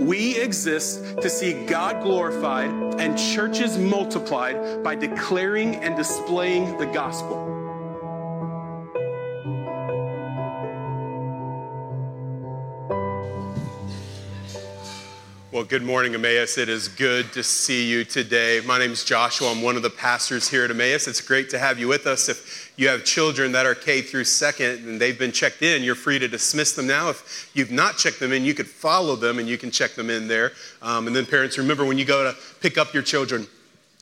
We exist to see God glorified and churches multiplied by declaring and displaying the gospel. Well, good morning, Emmaus. It is good to see you today. My name is Joshua. I'm one of the pastors here at Emmaus. It's great to have you with us. If you have children that are K through second and they've been checked in, you're free to dismiss them now. If you've not checked them in, you could follow them and you can check them in there. Um, and then, parents, remember when you go to pick up your children,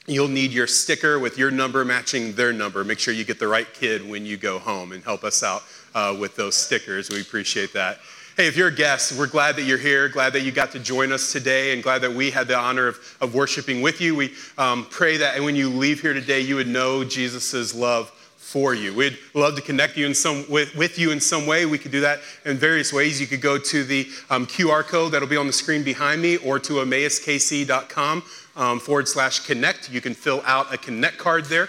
You'll need your sticker with your number matching their number. Make sure you get the right kid when you go home and help us out uh, with those stickers. We appreciate that. Hey, if you're a guest, we're glad that you're here, glad that you got to join us today, and glad that we had the honor of, of worshiping with you. We um, pray that when you leave here today, you would know Jesus' love for you. We'd love to connect you in some, with, with you in some way. We could do that in various ways. You could go to the um, QR code that'll be on the screen behind me or to emmauskc.com um, forward slash connect. You can fill out a connect card there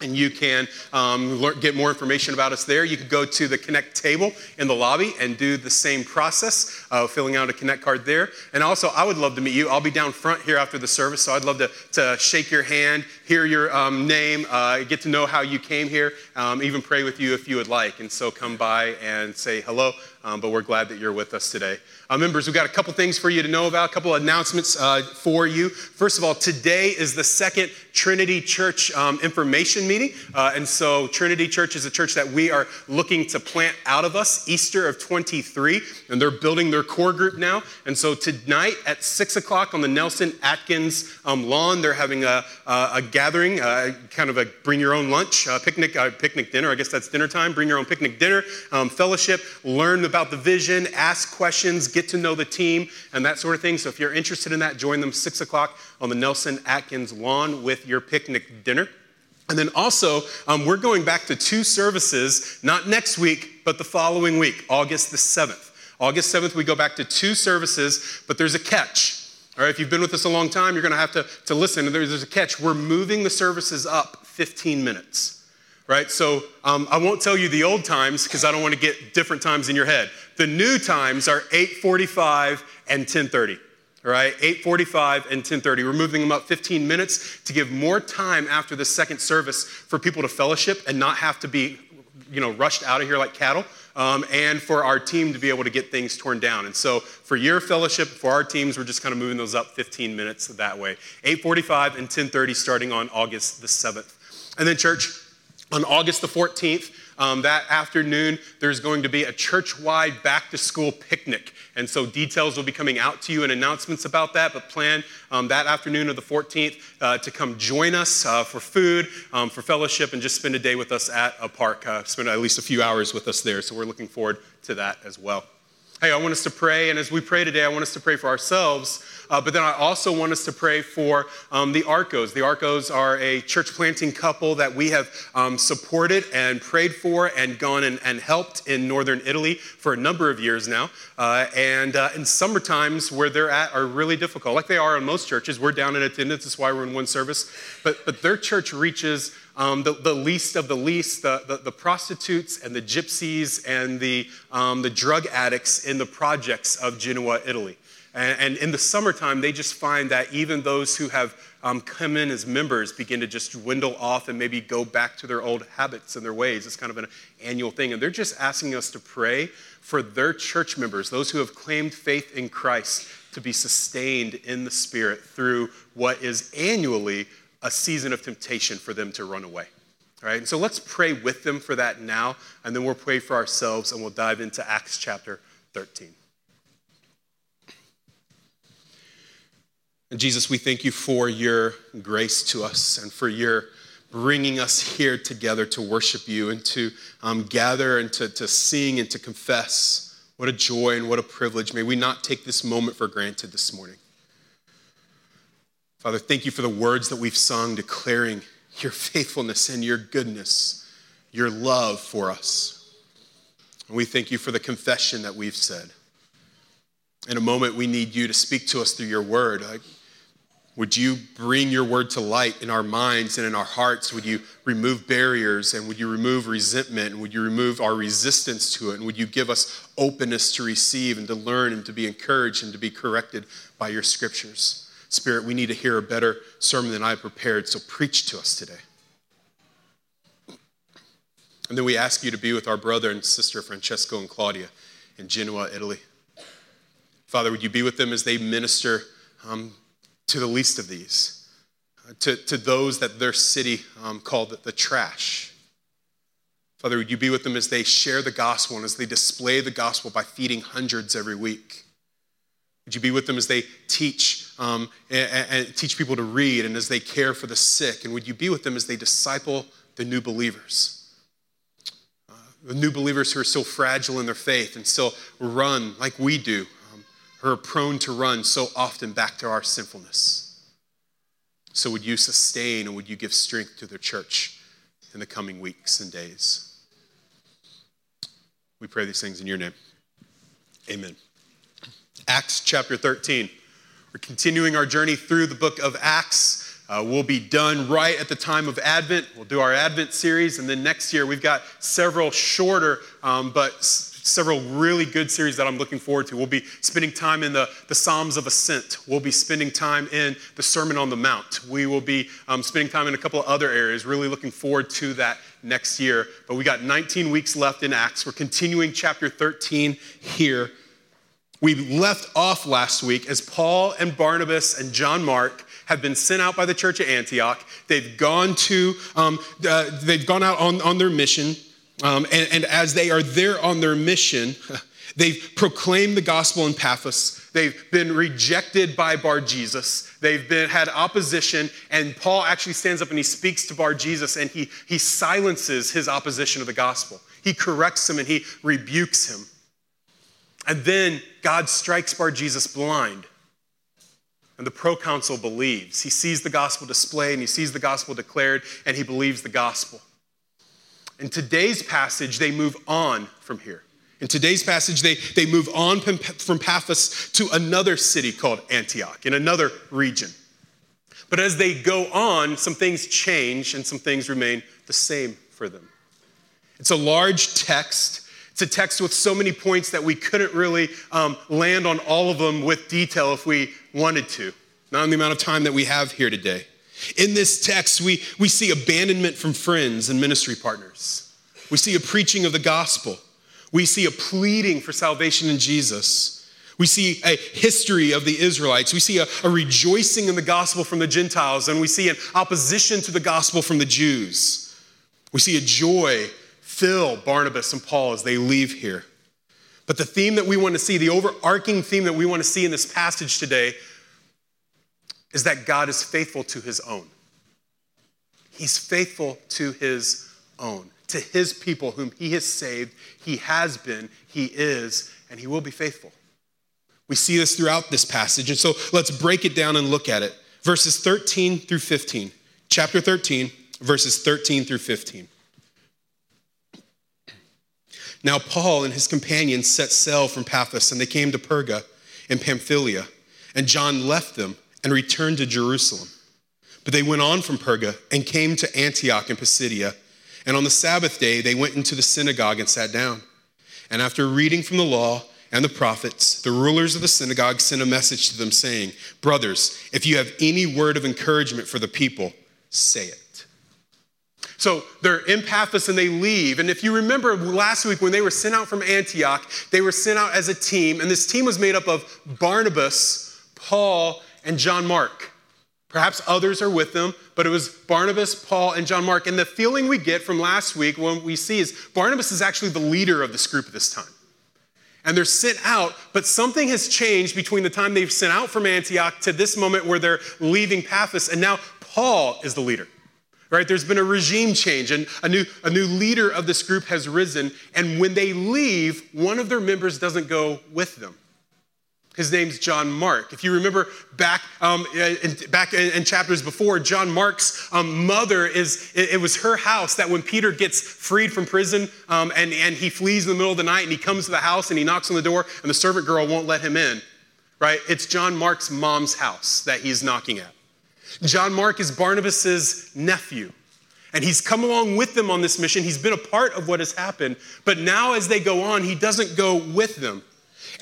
and you can um, learn, get more information about us there. You could go to the Connect table in the lobby and do the same process, of filling out a Connect card there. And also, I would love to meet you. I'll be down front here after the service, so I'd love to, to shake your hand, hear your um, name, uh, get to know how you came here, um, even pray with you if you would like. And so come by and say hello, um, but we're glad that you're with us today. Uh, members, we've got a couple things for you to know about, a couple announcements uh, for you. First of all, today is the second Trinity Church um, information meeting. Uh, and so, Trinity Church is a church that we are looking to plant out of us Easter of 23. And they're building their core group now. And so, tonight at 6 o'clock on the Nelson Atkins um, lawn, they're having a, a, a gathering, uh, kind of a bring your own lunch, uh, picnic, uh, picnic dinner. I guess that's dinner time. Bring your own picnic dinner, um, fellowship, learn about the vision, ask questions, get to know the team, and that sort of thing. So if you're interested in that, join them 6 o'clock on the Nelson Atkins lawn with your picnic dinner. And then also, um, we're going back to two services, not next week, but the following week, August the 7th. August 7th, we go back to two services, but there's a catch. All right, if you've been with us a long time, you're going to have to, to listen. There's, there's a catch. We're moving the services up 15 minutes right? So um, I won't tell you the old times because I don't want to get different times in your head. The new times are 8:45 and 10:30. All right, 8:45 and 10:30. We're moving them up 15 minutes to give more time after the second service for people to fellowship and not have to be, you know, rushed out of here like cattle. Um, and for our team to be able to get things torn down. And so for your fellowship, for our teams, we're just kind of moving those up 15 minutes that way. 8:45 and 10:30 starting on August the 7th. And then church, on August the 14th, um, that afternoon, there's going to be a church wide back to school picnic. And so details will be coming out to you and announcements about that. But plan um, that afternoon of the 14th uh, to come join us uh, for food, um, for fellowship, and just spend a day with us at a park. Uh, spend at least a few hours with us there. So we're looking forward to that as well. Hey, I want us to pray, and as we pray today, I want us to pray for ourselves, uh, but then I also want us to pray for um, the Arcos. The Arcos are a church planting couple that we have um, supported and prayed for and gone and, and, helped in northern Italy for a number of years now. Uh, and uh, in summer times where they're at are really difficult, like they are in most churches. We're down in attendance, that's why we're in one service. But, but their church reaches um, the, the, least of the least, the, the, the, prostitutes and the gypsies and the, um, the drug addicts in the projects of Genoa, Italy. And, and, in the summertime, they just find that even those who have um, come in as members begin to just dwindle off and maybe go back to their old habits and their ways. It's kind of an annual thing. And they're just asking us to pray for their church members, those who have claimed faith in Christ, to be sustained in the Spirit through what is annually a season of temptation for them to run away. All right, and so let's pray with them for that now, and then we'll pray for ourselves and we'll dive into Acts chapter 13. And Jesus, we thank you for your grace to us and for your bringing us here together to worship you and to um, gather and to, to sing and to confess. What a joy and what a privilege. May we not take this moment for granted this morning. Father, thank you for the words that we've sung declaring your faithfulness and your goodness, your love for us. And we thank you for the confession that we've said. In a moment, we need you to speak to us through your word. Would you bring your word to light in our minds and in our hearts? Would you remove barriers and would you remove resentment? And would you remove our resistance to it? And would you give us openness to receive and to learn and to be encouraged and to be corrected by your scriptures? Spirit, we need to hear a better sermon than I prepared, so preach to us today. And then we ask you to be with our brother and sister, Francesco and Claudia, in Genoa, Italy. Father, would you be with them as they minister um, to the least of these, uh, to, to those that their city um, called the trash. Father, would you be with them as they share the gospel and as they display the gospel by feeding hundreds every week? Would you be with them as they teach um, and, and teach people to read and as they care for the sick? And would you be with them as they disciple the new believers? Uh, the new believers who are still fragile in their faith and still run like we do who are prone to run so often back to our sinfulness. So, would you sustain and would you give strength to the church in the coming weeks and days? We pray these things in your name. Amen. Acts chapter 13. We're continuing our journey through the book of Acts. Uh, we'll be done right at the time of Advent. We'll do our Advent series, and then next year we've got several shorter um, but several really good series that I'm looking forward to. We'll be spending time in the, the Psalms of Ascent. We'll be spending time in the Sermon on the Mount. We will be um, spending time in a couple of other areas. Really looking forward to that next year. But we got 19 weeks left in Acts. We're continuing chapter 13 here. We left off last week as Paul and Barnabas and John Mark have been sent out by the church at Antioch. They've gone to, um, uh, they've gone out on, on their mission. Um, and, and as they are there on their mission, They've proclaimed the gospel in Paphos. They've been rejected by Bar Jesus. They've been, had opposition. And Paul actually stands up and he speaks to Bar Jesus and he, he silences his opposition to the gospel. He corrects him and he rebukes him. And then God strikes Bar Jesus blind. And the proconsul believes. He sees the gospel displayed and he sees the gospel declared and he believes the gospel. In today's passage, they move on from here. In today's passage, they, they move on from Paphos to another city called Antioch in another region. But as they go on, some things change and some things remain the same for them. It's a large text. It's a text with so many points that we couldn't really um, land on all of them with detail if we wanted to, not in the amount of time that we have here today. In this text, we, we see abandonment from friends and ministry partners. We see a preaching of the gospel. We see a pleading for salvation in Jesus. We see a history of the Israelites. We see a, a rejoicing in the gospel from the Gentiles, and we see an opposition to the gospel from the Jews. We see a joy fill Barnabas and Paul as they leave here. But the theme that we want to see, the overarching theme that we want to see in this passage today, is that God is faithful to his own. He's faithful to his own, to his people whom he has saved. He has been, he is, and he will be faithful. We see this throughout this passage. And so let's break it down and look at it. Verses 13 through 15. Chapter 13, verses 13 through 15. Now, Paul and his companions set sail from Paphos, and they came to Perga in Pamphylia. And John left them and returned to Jerusalem. But they went on from Perga and came to Antioch in Pisidia. And on the Sabbath day, they went into the synagogue and sat down. And after reading from the law and the prophets, the rulers of the synagogue sent a message to them saying, Brothers, if you have any word of encouragement for the people, say it. So they're in Paphos and they leave. And if you remember last week when they were sent out from Antioch, they were sent out as a team. And this team was made up of Barnabas, Paul, and John Mark. Perhaps others are with them, but it was Barnabas, Paul, and John Mark. And the feeling we get from last week when we see is Barnabas is actually the leader of this group at this time. And they're sent out, but something has changed between the time they've sent out from Antioch to this moment where they're leaving Paphos, and now Paul is the leader. Right? There's been a regime change, and a new, a new leader of this group has risen. And when they leave, one of their members doesn't go with them. His name's John Mark. If you remember back, um, in, back in, in, chapters before, John Mark's um, mother is, it, it, was her house that when Peter gets freed from prison um, and, and he flees in the middle of the night and he comes to the house and he knocks on the door and the servant girl won't let him in, right? It's John Mark's mom's house that he's knocking at. John Mark is Barnabas's nephew. And he's come along with them on this mission. He's been a part of what has happened. But now, as they go on, he doesn't go with them.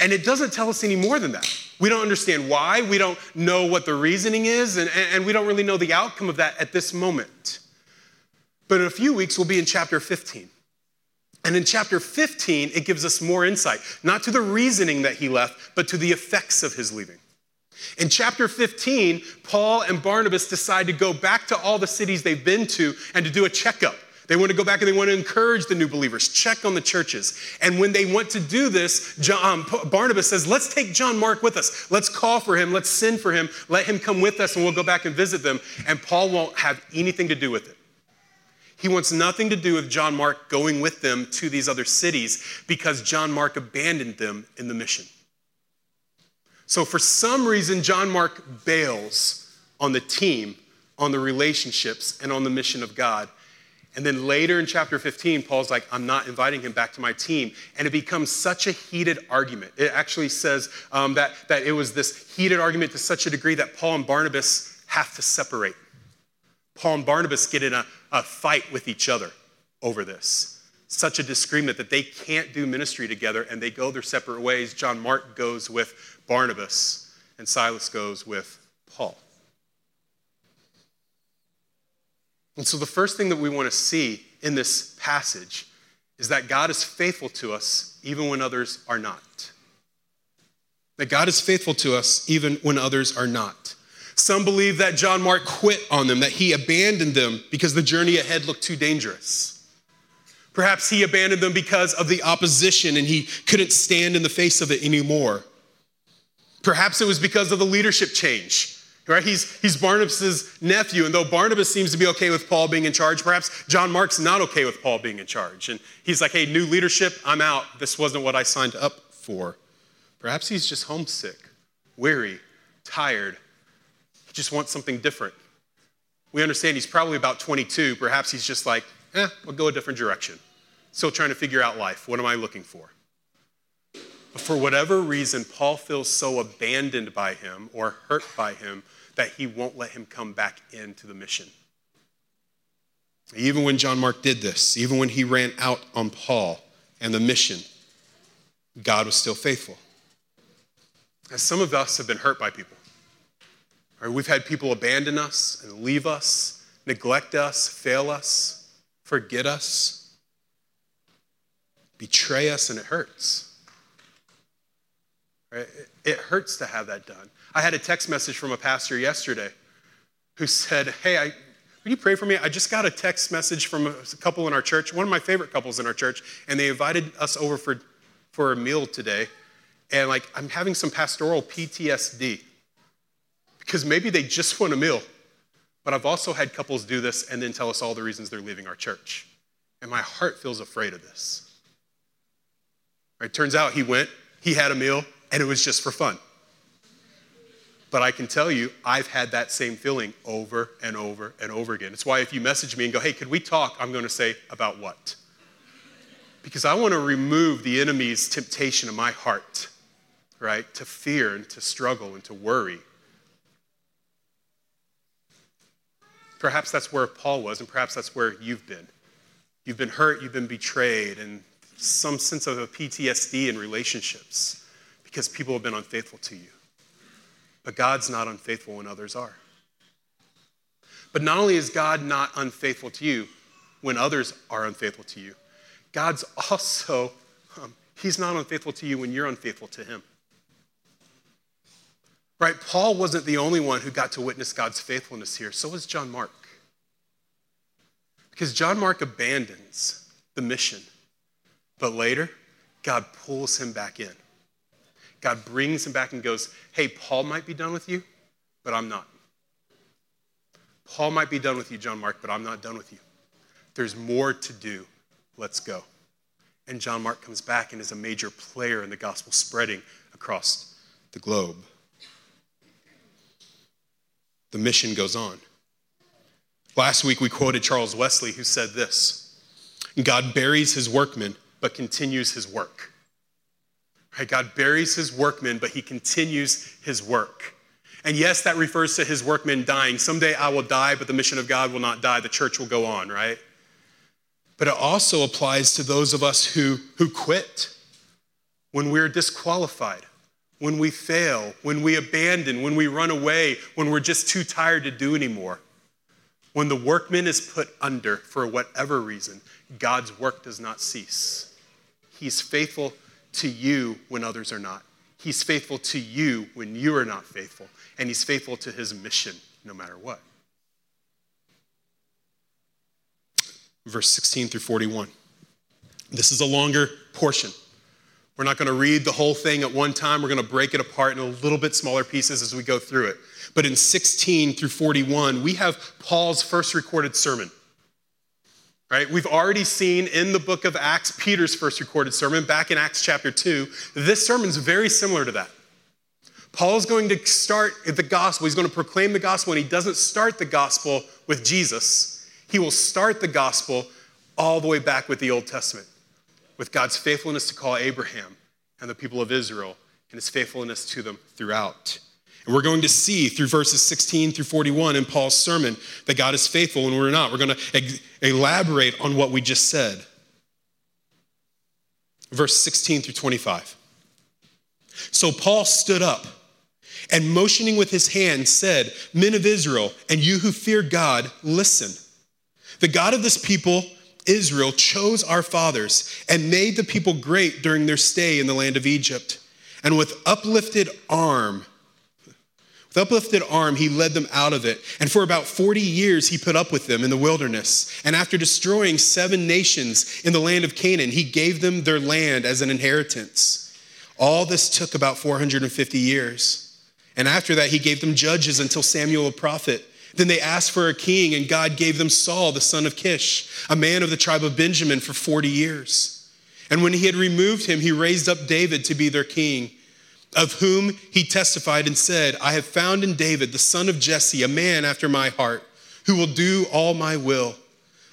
And it doesn't tell us any more than that. We don't understand why. We don't know what the reasoning is. And, and we don't really know the outcome of that at this moment. But in a few weeks, we'll be in chapter 15. And in chapter 15, it gives us more insight, not to the reasoning that he left, but to the effects of his leaving. In chapter 15, Paul and Barnabas decide to go back to all the cities they've been to and to do a checkup. They want to go back and they want to encourage the new believers, check on the churches. And when they want to do this, John, um, Barnabas says, Let's take John Mark with us. Let's call for him. Let's send for him. Let him come with us and we'll go back and visit them. And Paul won't have anything to do with it. He wants nothing to do with John Mark going with them to these other cities because John Mark abandoned them in the mission. So, for some reason, John Mark bails on the team, on the relationships, and on the mission of God. And then later in chapter 15, Paul's like, I'm not inviting him back to my team. And it becomes such a heated argument. It actually says um, that, that it was this heated argument to such a degree that Paul and Barnabas have to separate. Paul and Barnabas get in a, a fight with each other over this. Such a disagreement that they can't do ministry together and they go their separate ways. John Mark goes with Barnabas, and Silas goes with Paul. And so, the first thing that we want to see in this passage is that God is faithful to us even when others are not. That God is faithful to us even when others are not. Some believe that John Mark quit on them, that he abandoned them because the journey ahead looked too dangerous. Perhaps he abandoned them because of the opposition and he couldn't stand in the face of it anymore. Perhaps it was because of the leadership change. Right? He's, he's Barnabas' nephew, and though Barnabas seems to be okay with Paul being in charge, perhaps John Mark's not okay with Paul being in charge. And he's like, hey, new leadership, I'm out. This wasn't what I signed up for. Perhaps he's just homesick, weary, tired. He just wants something different. We understand he's probably about 22. Perhaps he's just like, eh, I'll go a different direction. Still trying to figure out life. What am I looking for? For whatever reason, Paul feels so abandoned by him or hurt by him that he won't let him come back into the mission. Even when John Mark did this, even when he ran out on Paul and the mission, God was still faithful. As some of us have been hurt by people. Right? We've had people abandon us and leave us, neglect us, fail us, forget us, betray us, and it hurts. It hurts to have that done. I had a text message from a pastor yesterday who said, Hey, I, will you pray for me? I just got a text message from a couple in our church, one of my favorite couples in our church, and they invited us over for, for a meal today. And like, I'm having some pastoral PTSD because maybe they just want a meal. But I've also had couples do this and then tell us all the reasons they're leaving our church. And my heart feels afraid of this. Right? Turns out he went, he had a meal, and it was just for fun. But I can tell you, I've had that same feeling over and over and over again. It's why if you message me and go, hey, could we talk? I'm going to say, about what? Because I want to remove the enemy's temptation in my heart, right? To fear and to struggle and to worry. Perhaps that's where Paul was, and perhaps that's where you've been. You've been hurt, you've been betrayed, and some sense of a PTSD in relationships because people have been unfaithful to you. But God's not unfaithful when others are. But not only is God not unfaithful to you when others are unfaithful to you, God's also, um, He's not unfaithful to you when you're unfaithful to Him. Right? Paul wasn't the only one who got to witness God's faithfulness here, so was John Mark. Because John Mark abandons the mission, but later, God pulls him back in. God brings him back and goes, Hey, Paul might be done with you, but I'm not. Paul might be done with you, John Mark, but I'm not done with you. There's more to do. Let's go. And John Mark comes back and is a major player in the gospel spreading across the globe. The mission goes on. Last week we quoted Charles Wesley, who said this God buries his workmen, but continues his work. Right? God buries his workmen, but he continues his work. And yes, that refers to his workmen dying. Someday I will die, but the mission of God will not die. The church will go on, right? But it also applies to those of us who, who quit when we're disqualified, when we fail, when we abandon, when we run away, when we're just too tired to do anymore. When the workman is put under for whatever reason, God's work does not cease. He's faithful to you when others are not. He's faithful to you when you are not faithful. And he's faithful to his mission no matter what. Verse 16 through 41. This is a longer portion. We're not going to read the whole thing at one time. We're going to break it apart in a little bit smaller pieces as we go through it. But in 16 through 41, we have Paul's first recorded sermon. Right? We've already seen in the book of Acts Peter's first recorded sermon back in Acts chapter 2. This sermon's very similar to that. Paul's going to start the gospel. He's going to proclaim the gospel, and he doesn't start the gospel with Jesus. He will start the gospel all the way back with the Old Testament with God's faithfulness to call Abraham and the people of Israel and his faithfulness to them throughout. And we're going to see through verses 16 through 41 in Paul's sermon that God is faithful and we're not. We're going to elaborate on what we just said. Verse 16 through 25. So Paul stood up and motioning with his hand said, Men of Israel, and you who fear God, listen. The God of this people Israel chose our fathers and made the people great during their stay in the land of Egypt. And with uplifted arm, with uplifted arm, he led them out of it. And for about 40 years, he put up with them in the wilderness. And after destroying seven nations in the land of Canaan, he gave them their land as an inheritance. All this took about 450 years. And after that, he gave them judges until Samuel a prophet. Then they asked for a king, and God gave them Saul, the son of Kish, a man of the tribe of Benjamin, for 40 years. And when he had removed him, he raised up David to be their king, of whom he testified and said, I have found in David, the son of Jesse, a man after my heart, who will do all my will.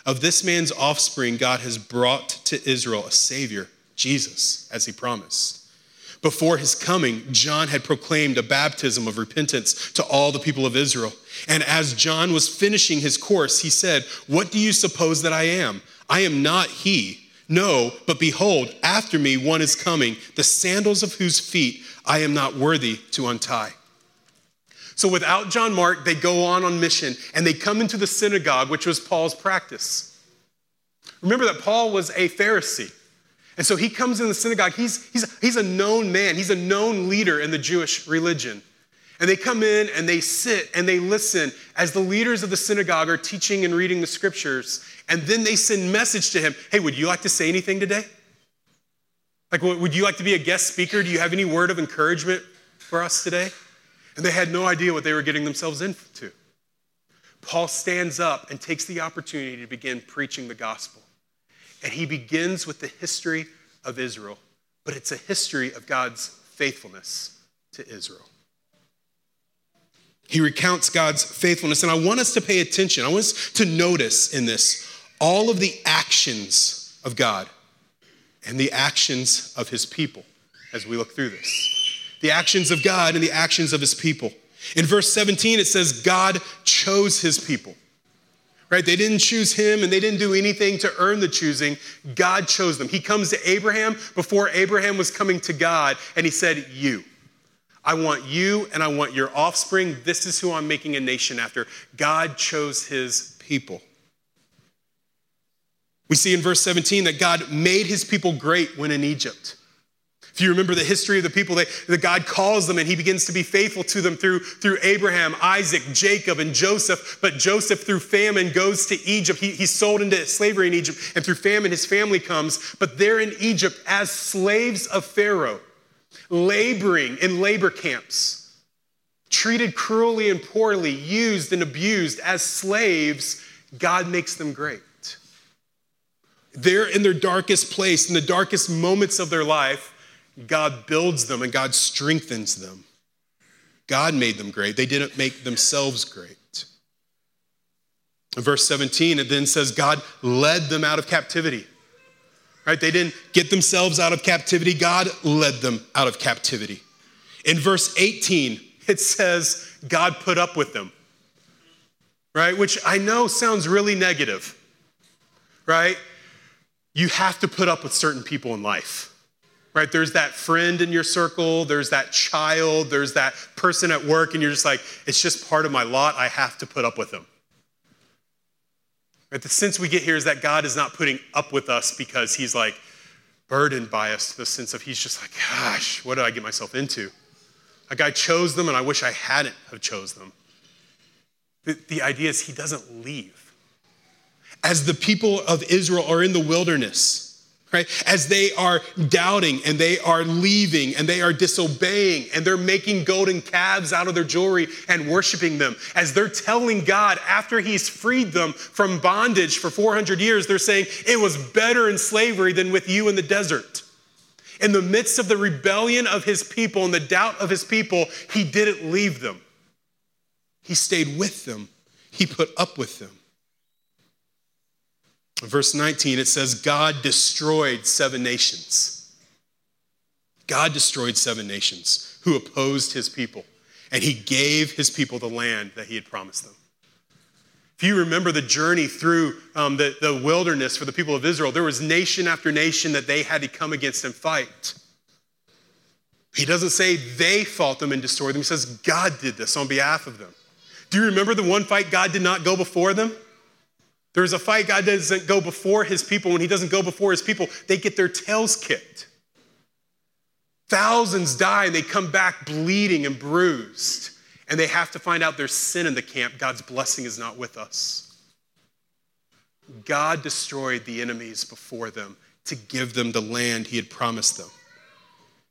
Of this man's offspring, God has brought to Israel a Savior, Jesus, as he promised. Before his coming, John had proclaimed a baptism of repentance to all the people of Israel. And as John was finishing his course, he said, What do you suppose that I am? I am not he. No, but behold, after me one is coming, the sandals of whose feet I am not worthy to untie. So without John Mark, they go on on mission and they come into the synagogue, which was Paul's practice. Remember that Paul was a Pharisee. And so he comes in the synagogue. He's, he's, he's a known man, he's a known leader in the Jewish religion. And they come in and they sit and they listen as the leaders of the synagogue are teaching and reading the scriptures. And then they send message to him Hey, would you like to say anything today? Like, would you like to be a guest speaker? Do you have any word of encouragement for us today? And they had no idea what they were getting themselves into. Paul stands up and takes the opportunity to begin preaching the gospel. And he begins with the history of Israel, but it's a history of God's faithfulness to Israel. He recounts God's faithfulness, and I want us to pay attention. I want us to notice in this all of the actions of God and the actions of his people as we look through this. The actions of God and the actions of his people. In verse 17, it says, God chose his people right? They didn't choose him and they didn't do anything to earn the choosing. God chose them. He comes to Abraham before Abraham was coming to God and he said, You. I want you and I want your offspring. This is who I'm making a nation after. God chose his people. We see in verse 17 that God made his people great when in Egypt. If you remember the history of the people, that, God calls them and he begins to be faithful to them through, through Abraham, Isaac, Jacob, and Joseph. But Joseph, through famine, goes to Egypt. He, he's sold into slavery in Egypt, and through famine, his family comes. But they're in Egypt as slaves of Pharaoh, laboring in labor camps, treated cruelly and poorly, used and abused as slaves. God makes them great. They're in their darkest place, in the darkest moments of their life God builds them and God strengthens them. God made them great. They didn't make themselves great. In verse 17, it then says God led them out of captivity. Right? They didn't get themselves out of captivity. God led them out of captivity. In verse 18, it says God put up with them, right? Which I know sounds really negative, right? You have to put up with certain people in life right? There's that friend in your circle, there's that child, there's that person at work, and you're just like, it's just part of my lot. I have to put up with them. Right? The sense we get here is that God is not putting up with us because he's like burdened by us the sense of he's just like, gosh, what did I get myself into? Like I chose them and I wish I hadn't have chose them. The, the idea is he doesn't leave. As the people of Israel are in the wilderness, right? As they are doubting and they are leaving and they are disobeying and they're making golden calves out of their jewelry and worshiping them. As they're telling God after He's freed them from bondage for 400 years, they're saying, It was better in slavery than with you in the desert. In the midst of the rebellion of His people and the doubt of His people, He didn't leave them. He stayed with them, He put up with them. Verse 19, it says, God destroyed seven nations. God destroyed seven nations who opposed his people, and he gave his people the land that he had promised them. If you remember the journey through um, the, the wilderness for the people of Israel, there was nation after nation that they had to come against and fight. He doesn't say they fought them and destroyed them. He says God did this on behalf of them. Do you remember the one fight God did not go before them? There's a fight, God doesn't go before his people. When he doesn't go before his people, they get their tails kicked. Thousands die and they come back bleeding and bruised. And they have to find out there's sin in the camp. God's blessing is not with us. God destroyed the enemies before them to give them the land he had promised them.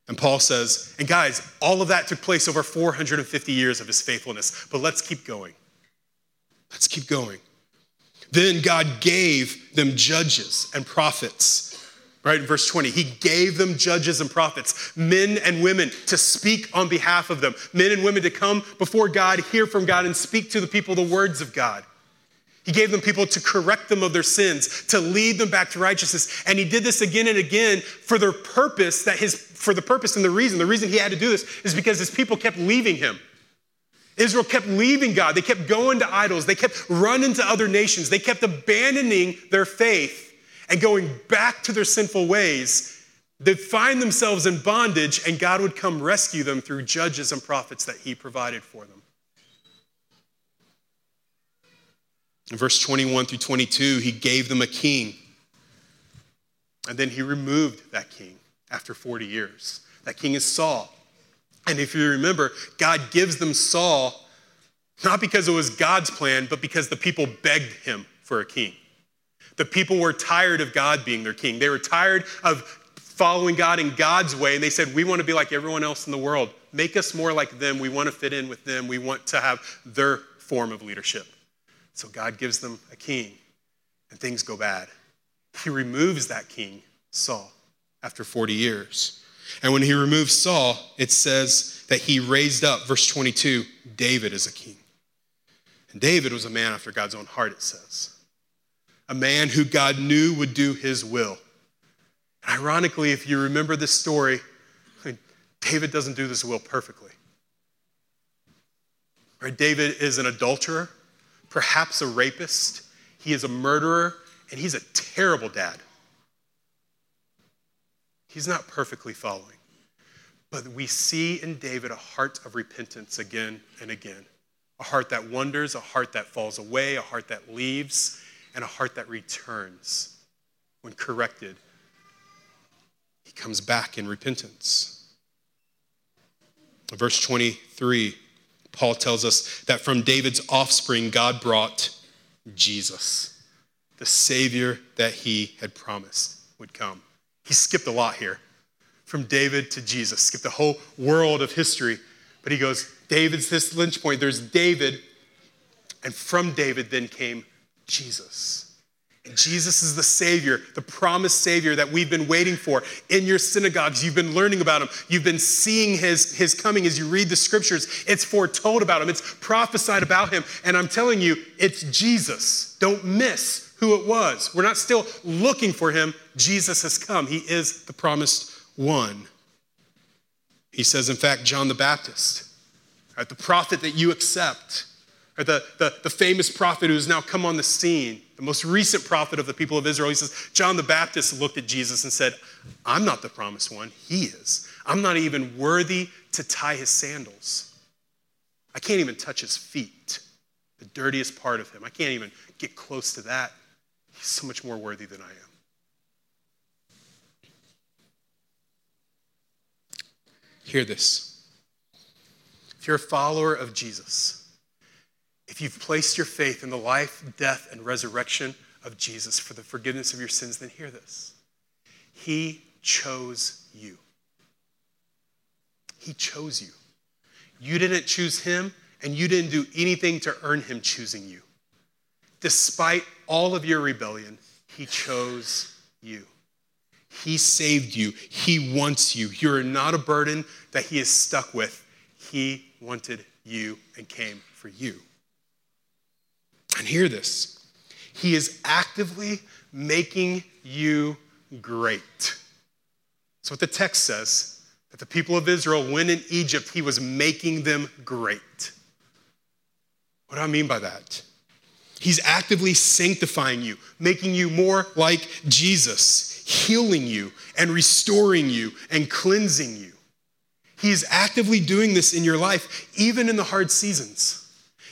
And Paul says, and guys, all of that took place over 450 years of his faithfulness. But let's keep going. Let's keep going. Then God gave them judges and prophets. Right in verse 20, he gave them judges and prophets, men and women to speak on behalf of them, men and women to come before God, hear from God, and speak to the people the words of God. He gave them people to correct them of their sins, to lead them back to righteousness. And he did this again and again for their purpose that his for the purpose and the reason. The reason he had to do this is because his people kept leaving him. Israel kept leaving God. They kept going to idols. They kept running to other nations. They kept abandoning their faith and going back to their sinful ways. They'd find themselves in bondage, and God would come rescue them through judges and prophets that He provided for them. In verse 21 through 22, He gave them a king. And then He removed that king after 40 years. That king is Saul. And if you remember, God gives them Saul not because it was God's plan, but because the people begged him for a king. The people were tired of God being their king. They were tired of following God in God's way, and they said, We want to be like everyone else in the world. Make us more like them. We want to fit in with them. We want to have their form of leadership. So God gives them a king, and things go bad. He removes that king, Saul, after 40 years. And when he removed Saul, it says that he raised up, verse 22, David as a king. And David was a man after God's own heart, it says. A man who God knew would do his will. And ironically, if you remember this story, David doesn't do this will perfectly. Right? David is an adulterer, perhaps a rapist. He is a murderer, and he's a terrible dad. He's not perfectly following. But we see in David a heart of repentance again and again. A heart that wonders, a heart that falls away, a heart that leaves, and a heart that returns. When corrected, he comes back in repentance. Verse 23, Paul tells us that from David's offspring, God brought Jesus, the Savior that he had promised would come. He skipped a lot here from David to Jesus, skipped the whole world of history. But he goes, David's this lynch point. There's David, and from David then came Jesus. And Jesus is the Savior, the promised Savior that we've been waiting for. In your synagogues, you've been learning about Him. You've been seeing His, his coming as you read the scriptures. It's foretold about Him, it's prophesied about Him. And I'm telling you, it's Jesus. Don't miss who it was. We're not still looking for him. Jesus has come. He is the promised one. He says, in fact, John the Baptist, right, the prophet that you accept, or the, the, the famous prophet who has now come on the scene, the most recent prophet of the people of Israel. He says, John the Baptist looked at Jesus and said, I'm not the promised one, he is. I'm not even worthy to tie his sandals. I can't even touch his feet, the dirtiest part of him. I can't even get close to that. So much more worthy than I am. Hear this. If you're a follower of Jesus, if you've placed your faith in the life, death, and resurrection of Jesus for the forgiveness of your sins, then hear this. He chose you. He chose you. You didn't choose him, and you didn't do anything to earn him choosing you. Despite all of your rebellion, he chose you. He saved you. He wants you. You're not a burden that he is stuck with. He wanted you and came for you. And hear this He is actively making you great. That's what the text says. That the people of Israel, when in Egypt, he was making them great. What do I mean by that? He's actively sanctifying you, making you more like Jesus, healing you and restoring you and cleansing you. He's actively doing this in your life, even in the hard seasons.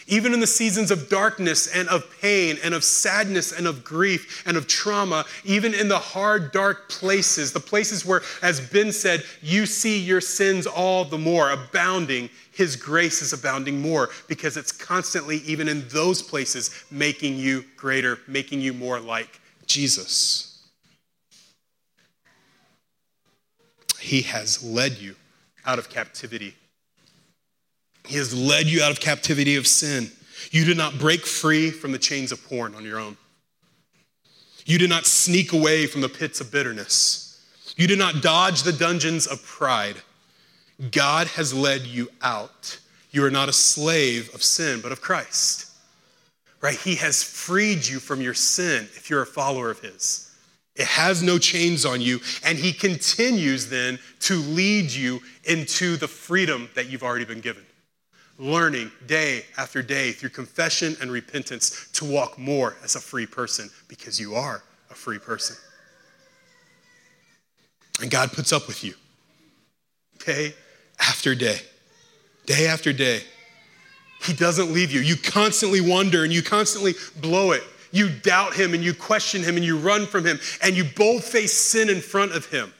Even in the seasons of darkness and of pain and of sadness and of grief and of trauma, even in the hard, dark places, the places where, as Ben said, you see your sins all the more abounding, His grace is abounding more because it's constantly, even in those places, making you greater, making you more like Jesus. He has led you out of captivity he has led you out of captivity of sin. You did not break free from the chains of porn on your own. You did not sneak away from the pits of bitterness. You did not dodge the dungeons of pride. God has led you out. You are not a slave of sin, but of Christ. Right? He has freed you from your sin if you're a follower of His. It has no chains on you, and He continues then to lead you into the freedom that you've already been given learning day after day through confession and repentance to walk more as a free person because you are a free person. And God puts up with you day after day, day after day. He doesn't leave you. You constantly wonder and you constantly blow it. You doubt Him and you question Him and you run from Him and you both face sin in front of Him.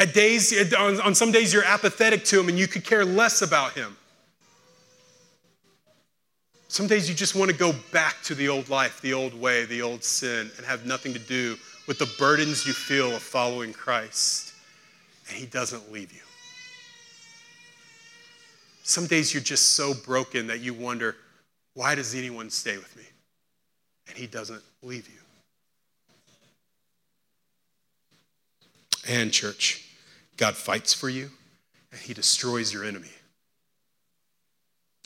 At days, on some days, you're apathetic to him and you could care less about him. Some days you just want to go back to the old life, the old way, the old sin, and have nothing to do with the burdens you feel of following Christ. And he doesn't leave you. Some days you're just so broken that you wonder, why does anyone stay with me? And he doesn't leave you. And, church, God fights for you and he destroys your enemy.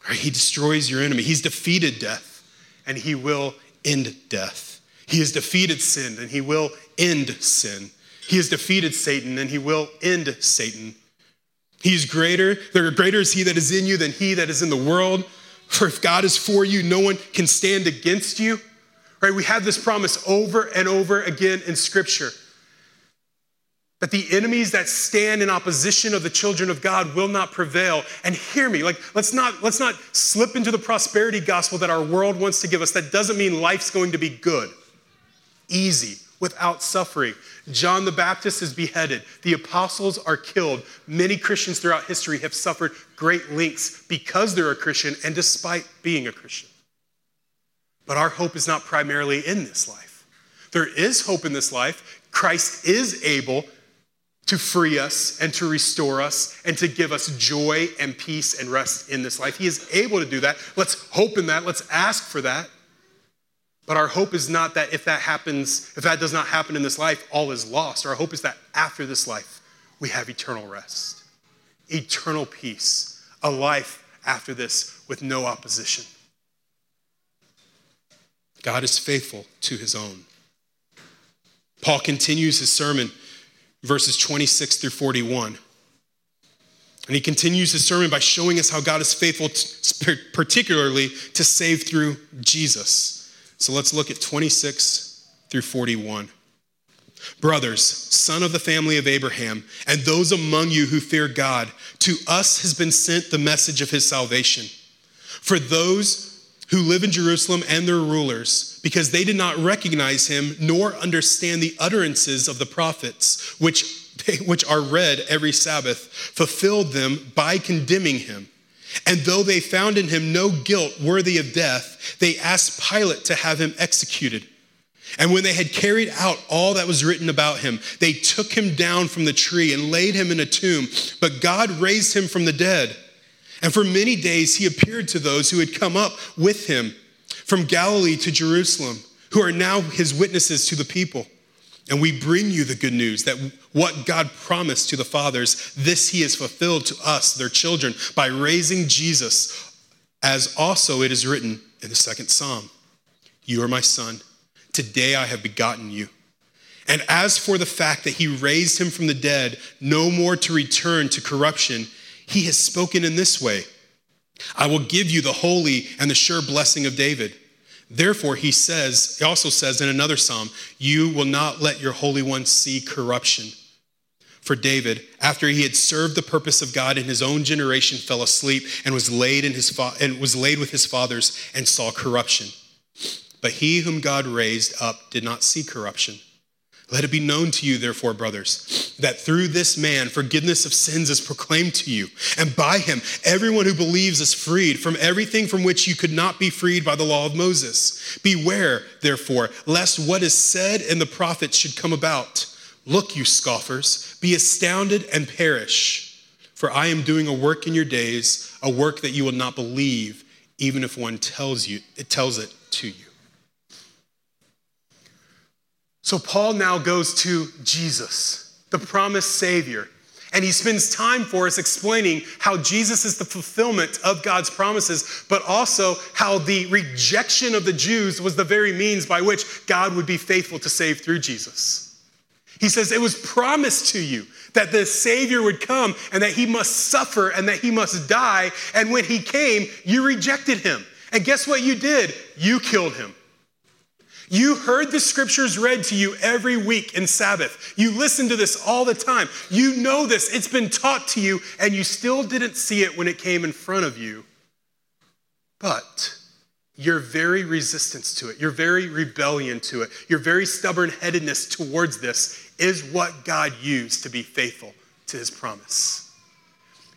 Right? He destroys your enemy. He's defeated death and he will end death. He has defeated sin and he will end sin. He has defeated Satan and he will end Satan. He's greater. The greater is he that is in you than he that is in the world. For if God is for you, no one can stand against you. Right? We have this promise over and over again in Scripture that the enemies that stand in opposition of the children of God will not prevail. And hear me, like let's not let's not slip into the prosperity gospel that our world wants to give us. That doesn't mean life's going to be good, easy, without suffering. John the Baptist is beheaded. The apostles are killed. Many Christians throughout history have suffered great lengths because they're a Christian and despite being a Christian. But our hope is not primarily in this life. There is hope in this life. Christ is able to free us and to restore us and to give us joy and peace and rest in this life. He is able to do that. Let's hope in that. Let's ask for that. But our hope is not that if that happens, if that does not happen in this life, all is lost. Our hope is that after this life, we have eternal rest, eternal peace, a life after this with no opposition. God is faithful to his own. Paul continues his sermon verses 26 through 41. And he continues his sermon by showing us how God is faithful, to, particularly to save through Jesus. So let's look at 26 through 41. Brothers, son of the family of Abraham, and those among you who fear God, to us has been sent the message of his salvation. For those who live in Jerusalem and their rulers, because they did not recognize him nor understand the utterances of the prophets, which which are read every Sabbath, fulfilled them by condemning him. And though they found in him no guilt worthy of death, they asked Pilate to have him executed. And when they had carried out all that was written about him, they took him down from the tree and laid him in a tomb. But God raised him from the dead. And for many days he appeared to those who had come up with him from Galilee to Jerusalem, who are now his witnesses to the people. And we bring you the good news that what God promised to the fathers, this he has fulfilled to us, their children, by raising Jesus, as also it is written in the second psalm You are my son. Today I have begotten you. And as for the fact that he raised him from the dead, no more to return to corruption, he has spoken in this way I will give you the holy and the sure blessing of David. Therefore, he says, he also says in another psalm, You will not let your Holy One see corruption. For David, after he had served the purpose of God in his own generation, fell asleep and was laid, in his fa- and was laid with his fathers and saw corruption. But he whom God raised up did not see corruption. Let it be known to you, therefore, brothers, that through this man forgiveness of sins is proclaimed to you. And by him, everyone who believes is freed from everything from which you could not be freed by the law of Moses. Beware, therefore, lest what is said in the prophets should come about. Look, you scoffers, be astounded and perish. For I am doing a work in your days, a work that you will not believe, even if one tells you it tells it to you. So Paul now goes to Jesus, the promised Savior. And he spends time for us explaining how Jesus is the fulfillment of God's promises, but also how the rejection of the Jews was the very means by which God would be faithful to save through Jesus. He says, It was promised to you that the Savior would come and that he must suffer and that he must die. And when he came, you rejected him. And guess what you did? You killed him. You heard the scriptures read to you every week in Sabbath. You listen to this all the time. You know this. It's been taught to you, and you still didn't see it when it came in front of you. But your very resistance to it, your very rebellion to it, your very stubborn headedness towards this is what God used to be faithful to his promise.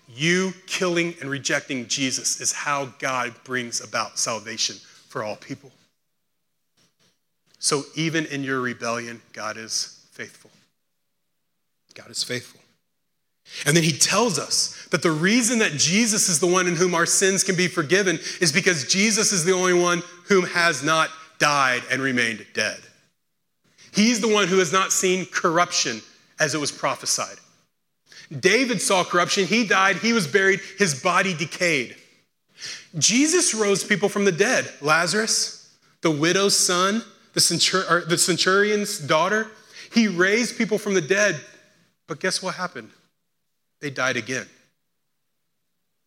You killing and rejecting Jesus is how God brings about salvation for all people. So even in your rebellion, God is faithful. God is faithful. And then he tells us that the reason that Jesus is the one in whom our sins can be forgiven is because Jesus is the only one whom has not died and remained dead. He's the one who has not seen corruption as it was prophesied. David saw corruption, he died, he was buried, his body decayed. Jesus rose people from the dead Lazarus, the widow's son, the, centur- the centurion's daughter. He raised people from the dead, but guess what happened? They died again.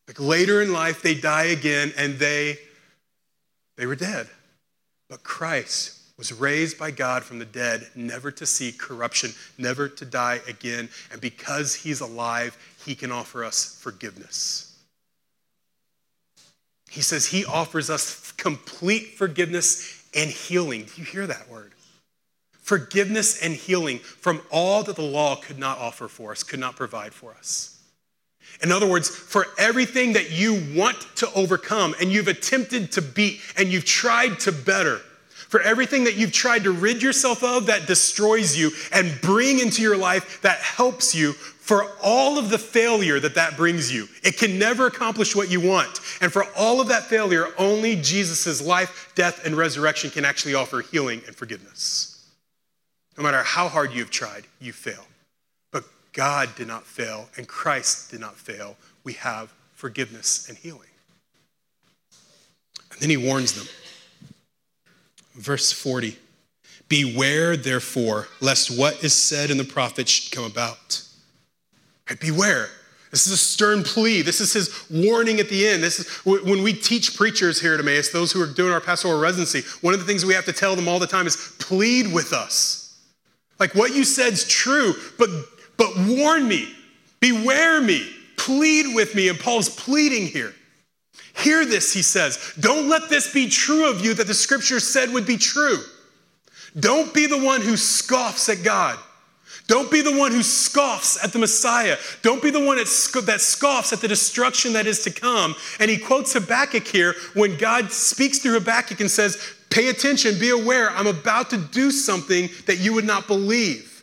Like later in life, they die again and they, they were dead. But Christ was raised by God from the dead, never to see corruption, never to die again. And because he's alive, he can offer us forgiveness. He says he offers us complete forgiveness and healing. Do you hear that word? Forgiveness and healing from all that the law could not offer for us, could not provide for us. In other words, for everything that you want to overcome and you've attempted to beat and you've tried to better, for everything that you've tried to rid yourself of that destroys you and bring into your life that helps you, for all of the failure that that brings you. It can never accomplish what you want. And for all of that failure, only Jesus' life, death, and resurrection can actually offer healing and forgiveness. No matter how hard you've tried, you fail. But God did not fail, and Christ did not fail. We have forgiveness and healing. And then he warns them. Verse 40 Beware, therefore, lest what is said in the prophets should come about. Beware. This is a stern plea. This is his warning at the end. This is when we teach preachers here at Emmaus, those who are doing our pastoral residency, one of the things we have to tell them all the time is plead with us. Like what you said's true, but but warn me, beware me, plead with me. And Paul's pleading here. Hear this, he says. Don't let this be true of you that the scripture said would be true. Don't be the one who scoffs at God. Don't be the one who scoffs at the Messiah. Don't be the one that, scoffs at the destruction that is to come. And he quotes Habakkuk here when God speaks through Habakkuk and says, Pay attention, be aware, I'm about to do something that you would not believe.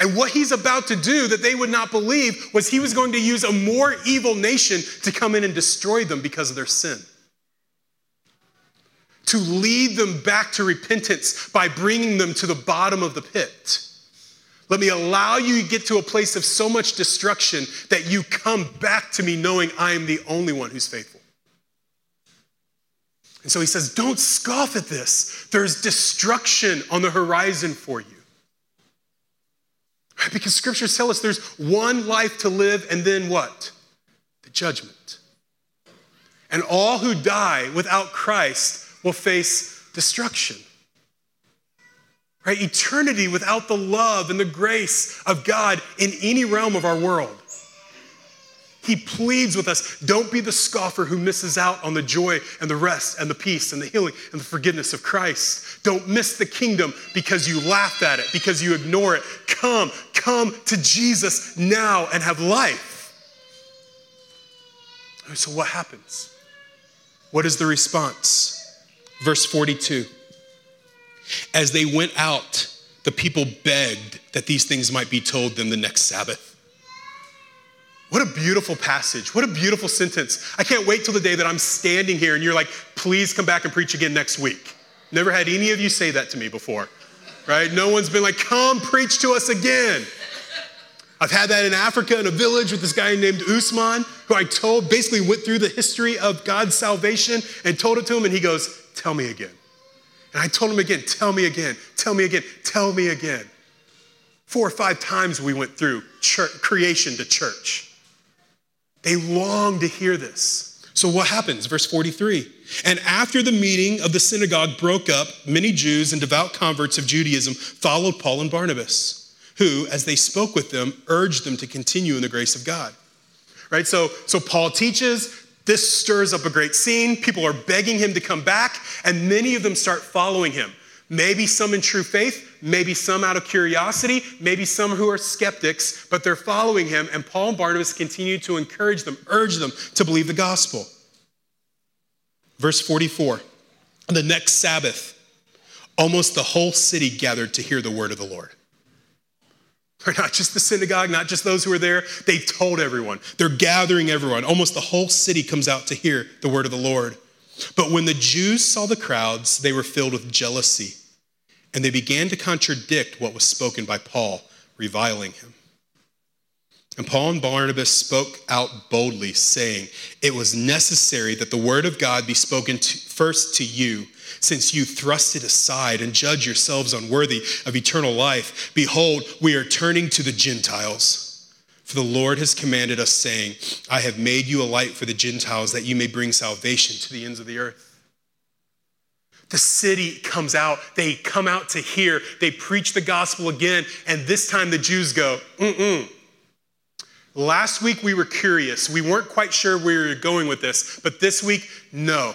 And what he's about to do that they would not believe was he was going to use a more evil nation to come in and destroy them because of their sin to lead them back to repentance by bringing them to the bottom of the pit. Let me allow you to get to a place of so much destruction that you come back to me knowing I am the only one who's faithful. And so he says, Don't scoff at this. There's destruction on the horizon for you. Right? Because scriptures tell us there's one life to live and then what? The judgment. And all who die without Christ will face destruction. Right? Eternity without the love and the grace of God in any realm of our world. He pleads with us don't be the scoffer who misses out on the joy and the rest and the peace and the healing and the forgiveness of Christ. Don't miss the kingdom because you laugh at it, because you ignore it. Come, come to Jesus now and have life. So, what happens? What is the response? Verse 42 As they went out, the people begged that these things might be told them the next Sabbath. What a beautiful passage. What a beautiful sentence. I can't wait till the day that I'm standing here and you're like, please come back and preach again next week. Never had any of you say that to me before, right? No one's been like, come preach to us again. I've had that in Africa in a village with this guy named Usman, who I told, basically went through the history of God's salvation and told it to him, and he goes, Tell me again. And I told him again, Tell me again, tell me again, tell me again. Four or five times we went through church, creation to church. They long to hear this. So what happens? Verse 43. And after the meeting of the synagogue broke up, many Jews and devout converts of Judaism followed Paul and Barnabas, who, as they spoke with them, urged them to continue in the grace of God. Right? So, so Paul teaches, this stirs up a great scene. People are begging him to come back, and many of them start following him. Maybe some in true faith, maybe some out of curiosity, maybe some who are skeptics, but they're following him. And Paul and Barnabas continue to encourage them, urge them to believe the gospel. Verse 44 The next Sabbath, almost the whole city gathered to hear the word of the Lord. Not just the synagogue, not just those who are there. They told everyone. They're gathering everyone. Almost the whole city comes out to hear the word of the Lord. But when the Jews saw the crowds, they were filled with jealousy, and they began to contradict what was spoken by Paul, reviling him. And Paul and Barnabas spoke out boldly, saying, It was necessary that the word of God be spoken to, first to you since you thrust it aside and judge yourselves unworthy of eternal life, behold, we are turning to the Gentiles. For the Lord has commanded us, saying, I have made you a light for the Gentiles, that you may bring salvation to the ends of the earth. The city comes out, they come out to hear, they preach the gospel again, and this time the Jews go, mm-mm. Last week we were curious. We weren't quite sure where we were going with this, but this week, no.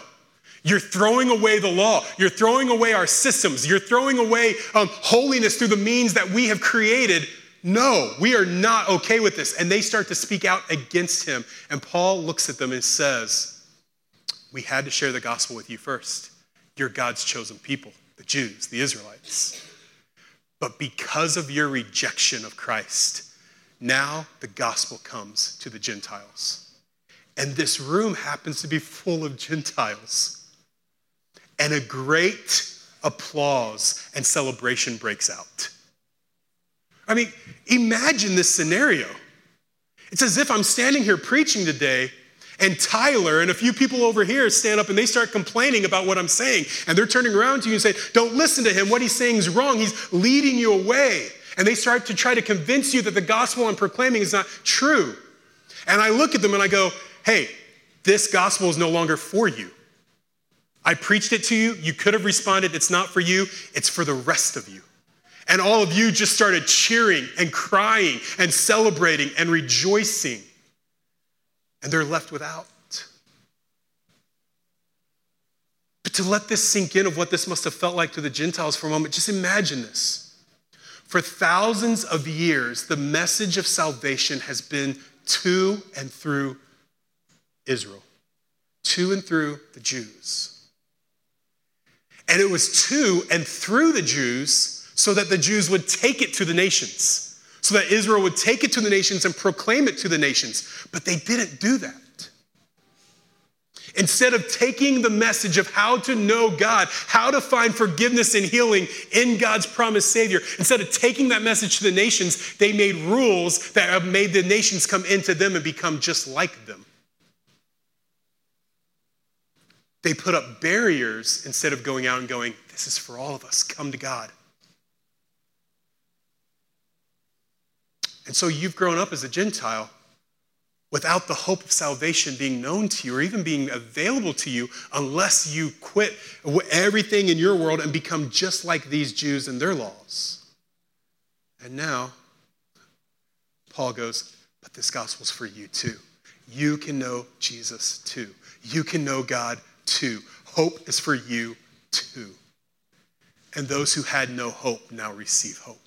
You're throwing away the law. You're throwing away our systems. You're throwing away um, holiness through the means that we have created. No, we are not okay with this. And they start to speak out against him. And Paul looks at them and says, We had to share the gospel with you first. You're God's chosen people, the Jews, the Israelites. But because of your rejection of Christ, now the gospel comes to the Gentiles. And this room happens to be full of Gentiles and a great applause and celebration breaks out. I mean, imagine this scenario. It's as if I'm standing here preaching today, and Tyler and a few people over here stand up and they start complaining about what I'm saying. And they're turning around to you and say, Don't listen to him. What he's saying is wrong. He's leading you away. and they start to try to convince you that the gospel I'm proclaiming is not true. And I look at them and I go, hey, this gospel is no longer for you. I preached it to you. You could have responded, it's not for you, it's for the rest of you. And all of you just started cheering and crying and celebrating and rejoicing. And they're left without. But to let this sink in of what this must have felt like to the Gentiles for a moment, just imagine this. For thousands of years, the message of salvation has been to and through Israel, to and through the Jews. And it was to and through the Jews so that the Jews would take it to the nations, so that Israel would take it to the nations and proclaim it to the nations. But they didn't do that. Instead of taking the message of how to know God, how to find forgiveness and healing in God's promised Savior, instead of taking that message to the nations, they made rules that have made the nations come into them and become just like them. They put up barriers instead of going out and going, This is for all of us, come to God. And so you've grown up as a Gentile without the hope of salvation being known to you or even being available to you unless you quit everything in your world and become just like these Jews and their laws. And now, Paul goes, But this gospel's for you too. You can know Jesus too. You can know God too. Hope is for you too. And those who had no hope now receive hope.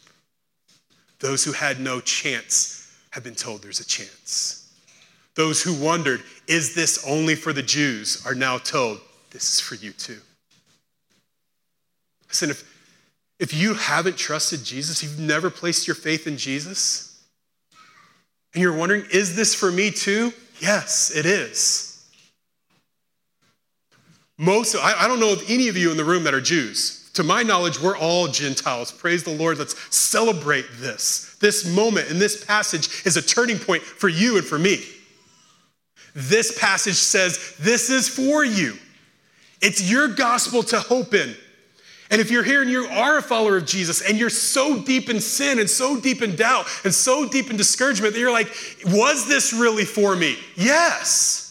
Those who had no chance have been told there's a chance. Those who wondered, is this only for the Jews, are now told, this is for you too. Listen, if, if you haven't trusted Jesus, you've never placed your faith in Jesus, and you're wondering, is this for me too? Yes, it is. Most, I, I don't know of any of you in the room that are Jews. To my knowledge, we're all Gentiles. Praise the Lord. Let's celebrate this. This moment and this passage is a turning point for you and for me. This passage says, This is for you. It's your gospel to hope in. And if you're here and you are a follower of Jesus and you're so deep in sin and so deep in doubt and so deep in discouragement that you're like, Was this really for me? Yes.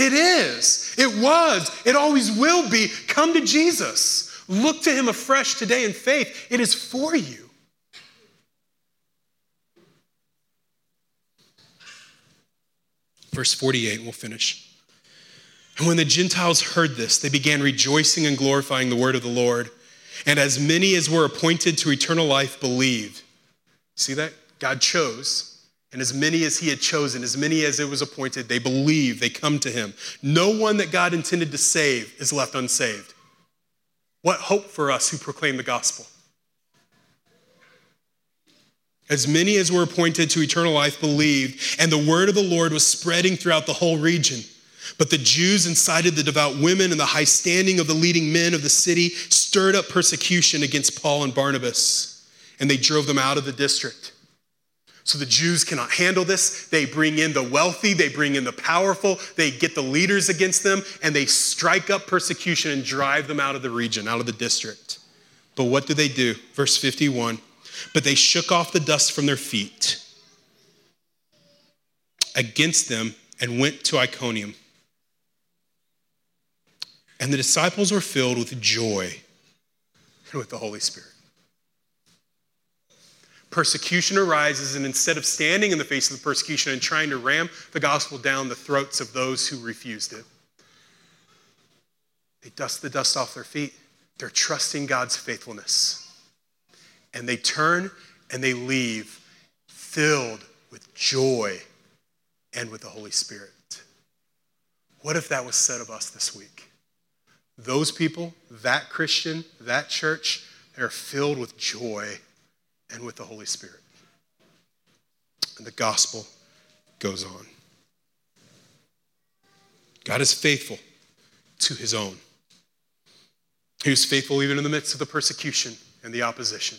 It is. It was. It always will be. Come to Jesus. Look to him afresh today in faith. It is for you. Verse 48, we'll finish. And when the Gentiles heard this, they began rejoicing and glorifying the word of the Lord. And as many as were appointed to eternal life believed. See that? God chose and as many as he had chosen, as many as it was appointed, they believe, they come to him. No one that God intended to save is left unsaved. What hope for us who proclaim the gospel? As many as were appointed to eternal life believed, and the word of the Lord was spreading throughout the whole region. But the Jews incited the devout women and the high standing of the leading men of the city, stirred up persecution against Paul and Barnabas, and they drove them out of the district. So the Jews cannot handle this. They bring in the wealthy, they bring in the powerful, they get the leaders against them, and they strike up persecution and drive them out of the region, out of the district. But what do they do? Verse 51 But they shook off the dust from their feet against them and went to Iconium. And the disciples were filled with joy and with the Holy Spirit persecution arises, and instead of standing in the face of the persecution and trying to ram the gospel down the throats of those who refused it, they dust the dust off their feet. They're trusting God's faithfulness. And they turn and they leave filled with joy and with the Holy Spirit. What if that was said of us this week? Those people, that Christian, that church, they're filled with joy and with the Holy Spirit. And the gospel goes on. God is faithful to his own. He was faithful even in the midst of the persecution and the opposition.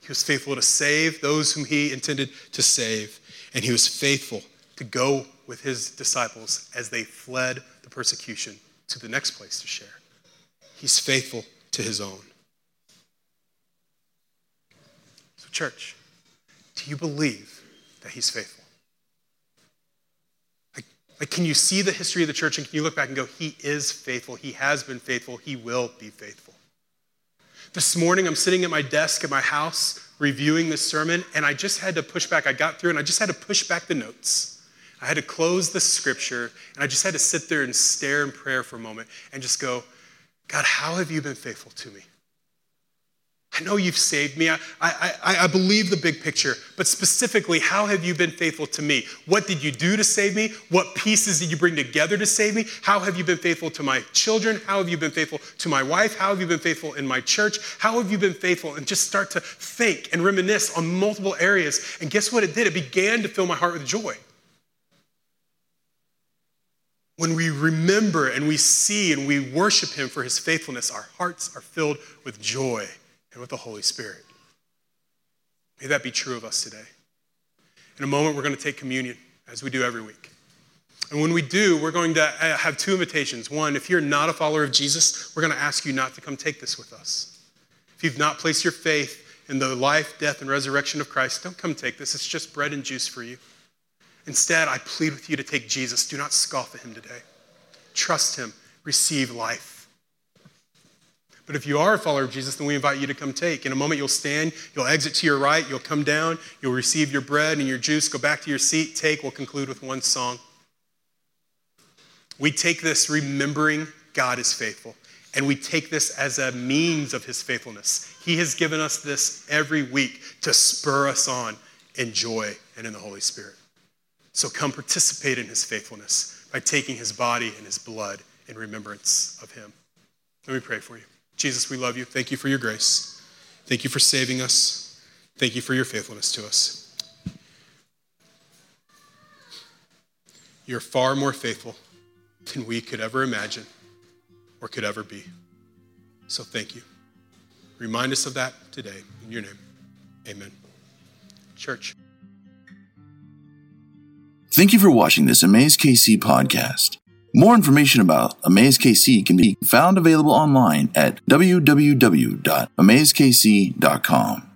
He was faithful to save those whom he intended to save, and he was faithful to go with his disciples as they fled the persecution to the next place to share. He's faithful to his own. Church. Do you believe that he's faithful? Like, can you see the history of the church and can you look back and go, he is faithful, he has been faithful, he will be faithful? This morning, I'm sitting at my desk at my house reviewing this sermon, and I just had to push back. I got through and I just had to push back the notes. I had to close the scripture, and I just had to sit there and stare in prayer for a moment and just go, God, how have you been faithful to me? I know you've saved me. I, I, I, believe the big picture, but specifically, how have you been faithful to me? What did you do to save me? What pieces did you bring together to save me? How have you been faithful to my children? How have you been faithful to my wife? How have you been faithful in my church? How have you been faithful? And just start to think and reminisce on multiple areas. And guess what it did? It began to fill my heart with joy. When we remember and we see and we worship Him for His faithfulness, our hearts are filled with joy and with the Holy Spirit. May that be true of us today. In a moment, we're going to take communion, as we do every week. And when we do, we're going to uh, have two invitations. One, if you're not a follower of Jesus, we're going to ask you not to come take this with us. If you've not placed your faith in the life, death, and resurrection of Christ, don't come take this. It's just bread and juice for you. Instead, I plead with you to take Jesus. Do not scoff at him today. Trust him. Receive life. But if you are a follower of Jesus, then we invite you to come take. In a moment, you'll stand, you'll exit to your right, you'll come down, you'll receive your bread and your juice, go back to your seat, take. We'll conclude with one song. We take this remembering God is faithful, and we take this as a means of his faithfulness. He has given us this every week to spur us on in joy and in the Holy Spirit. So come participate in his faithfulness by taking his body and his blood in remembrance of him. Let me pray for you. Jesus, we love you. Thank you for your grace. Thank you for saving us. Thank you for your faithfulness to us. You're far more faithful than we could ever imagine or could ever be. So thank you. Remind us of that today. In your name, amen. Church. Thank you for watching this Emmaus KC podcast. More information about Emmaus KC can be found available online at www.emmauskc.com.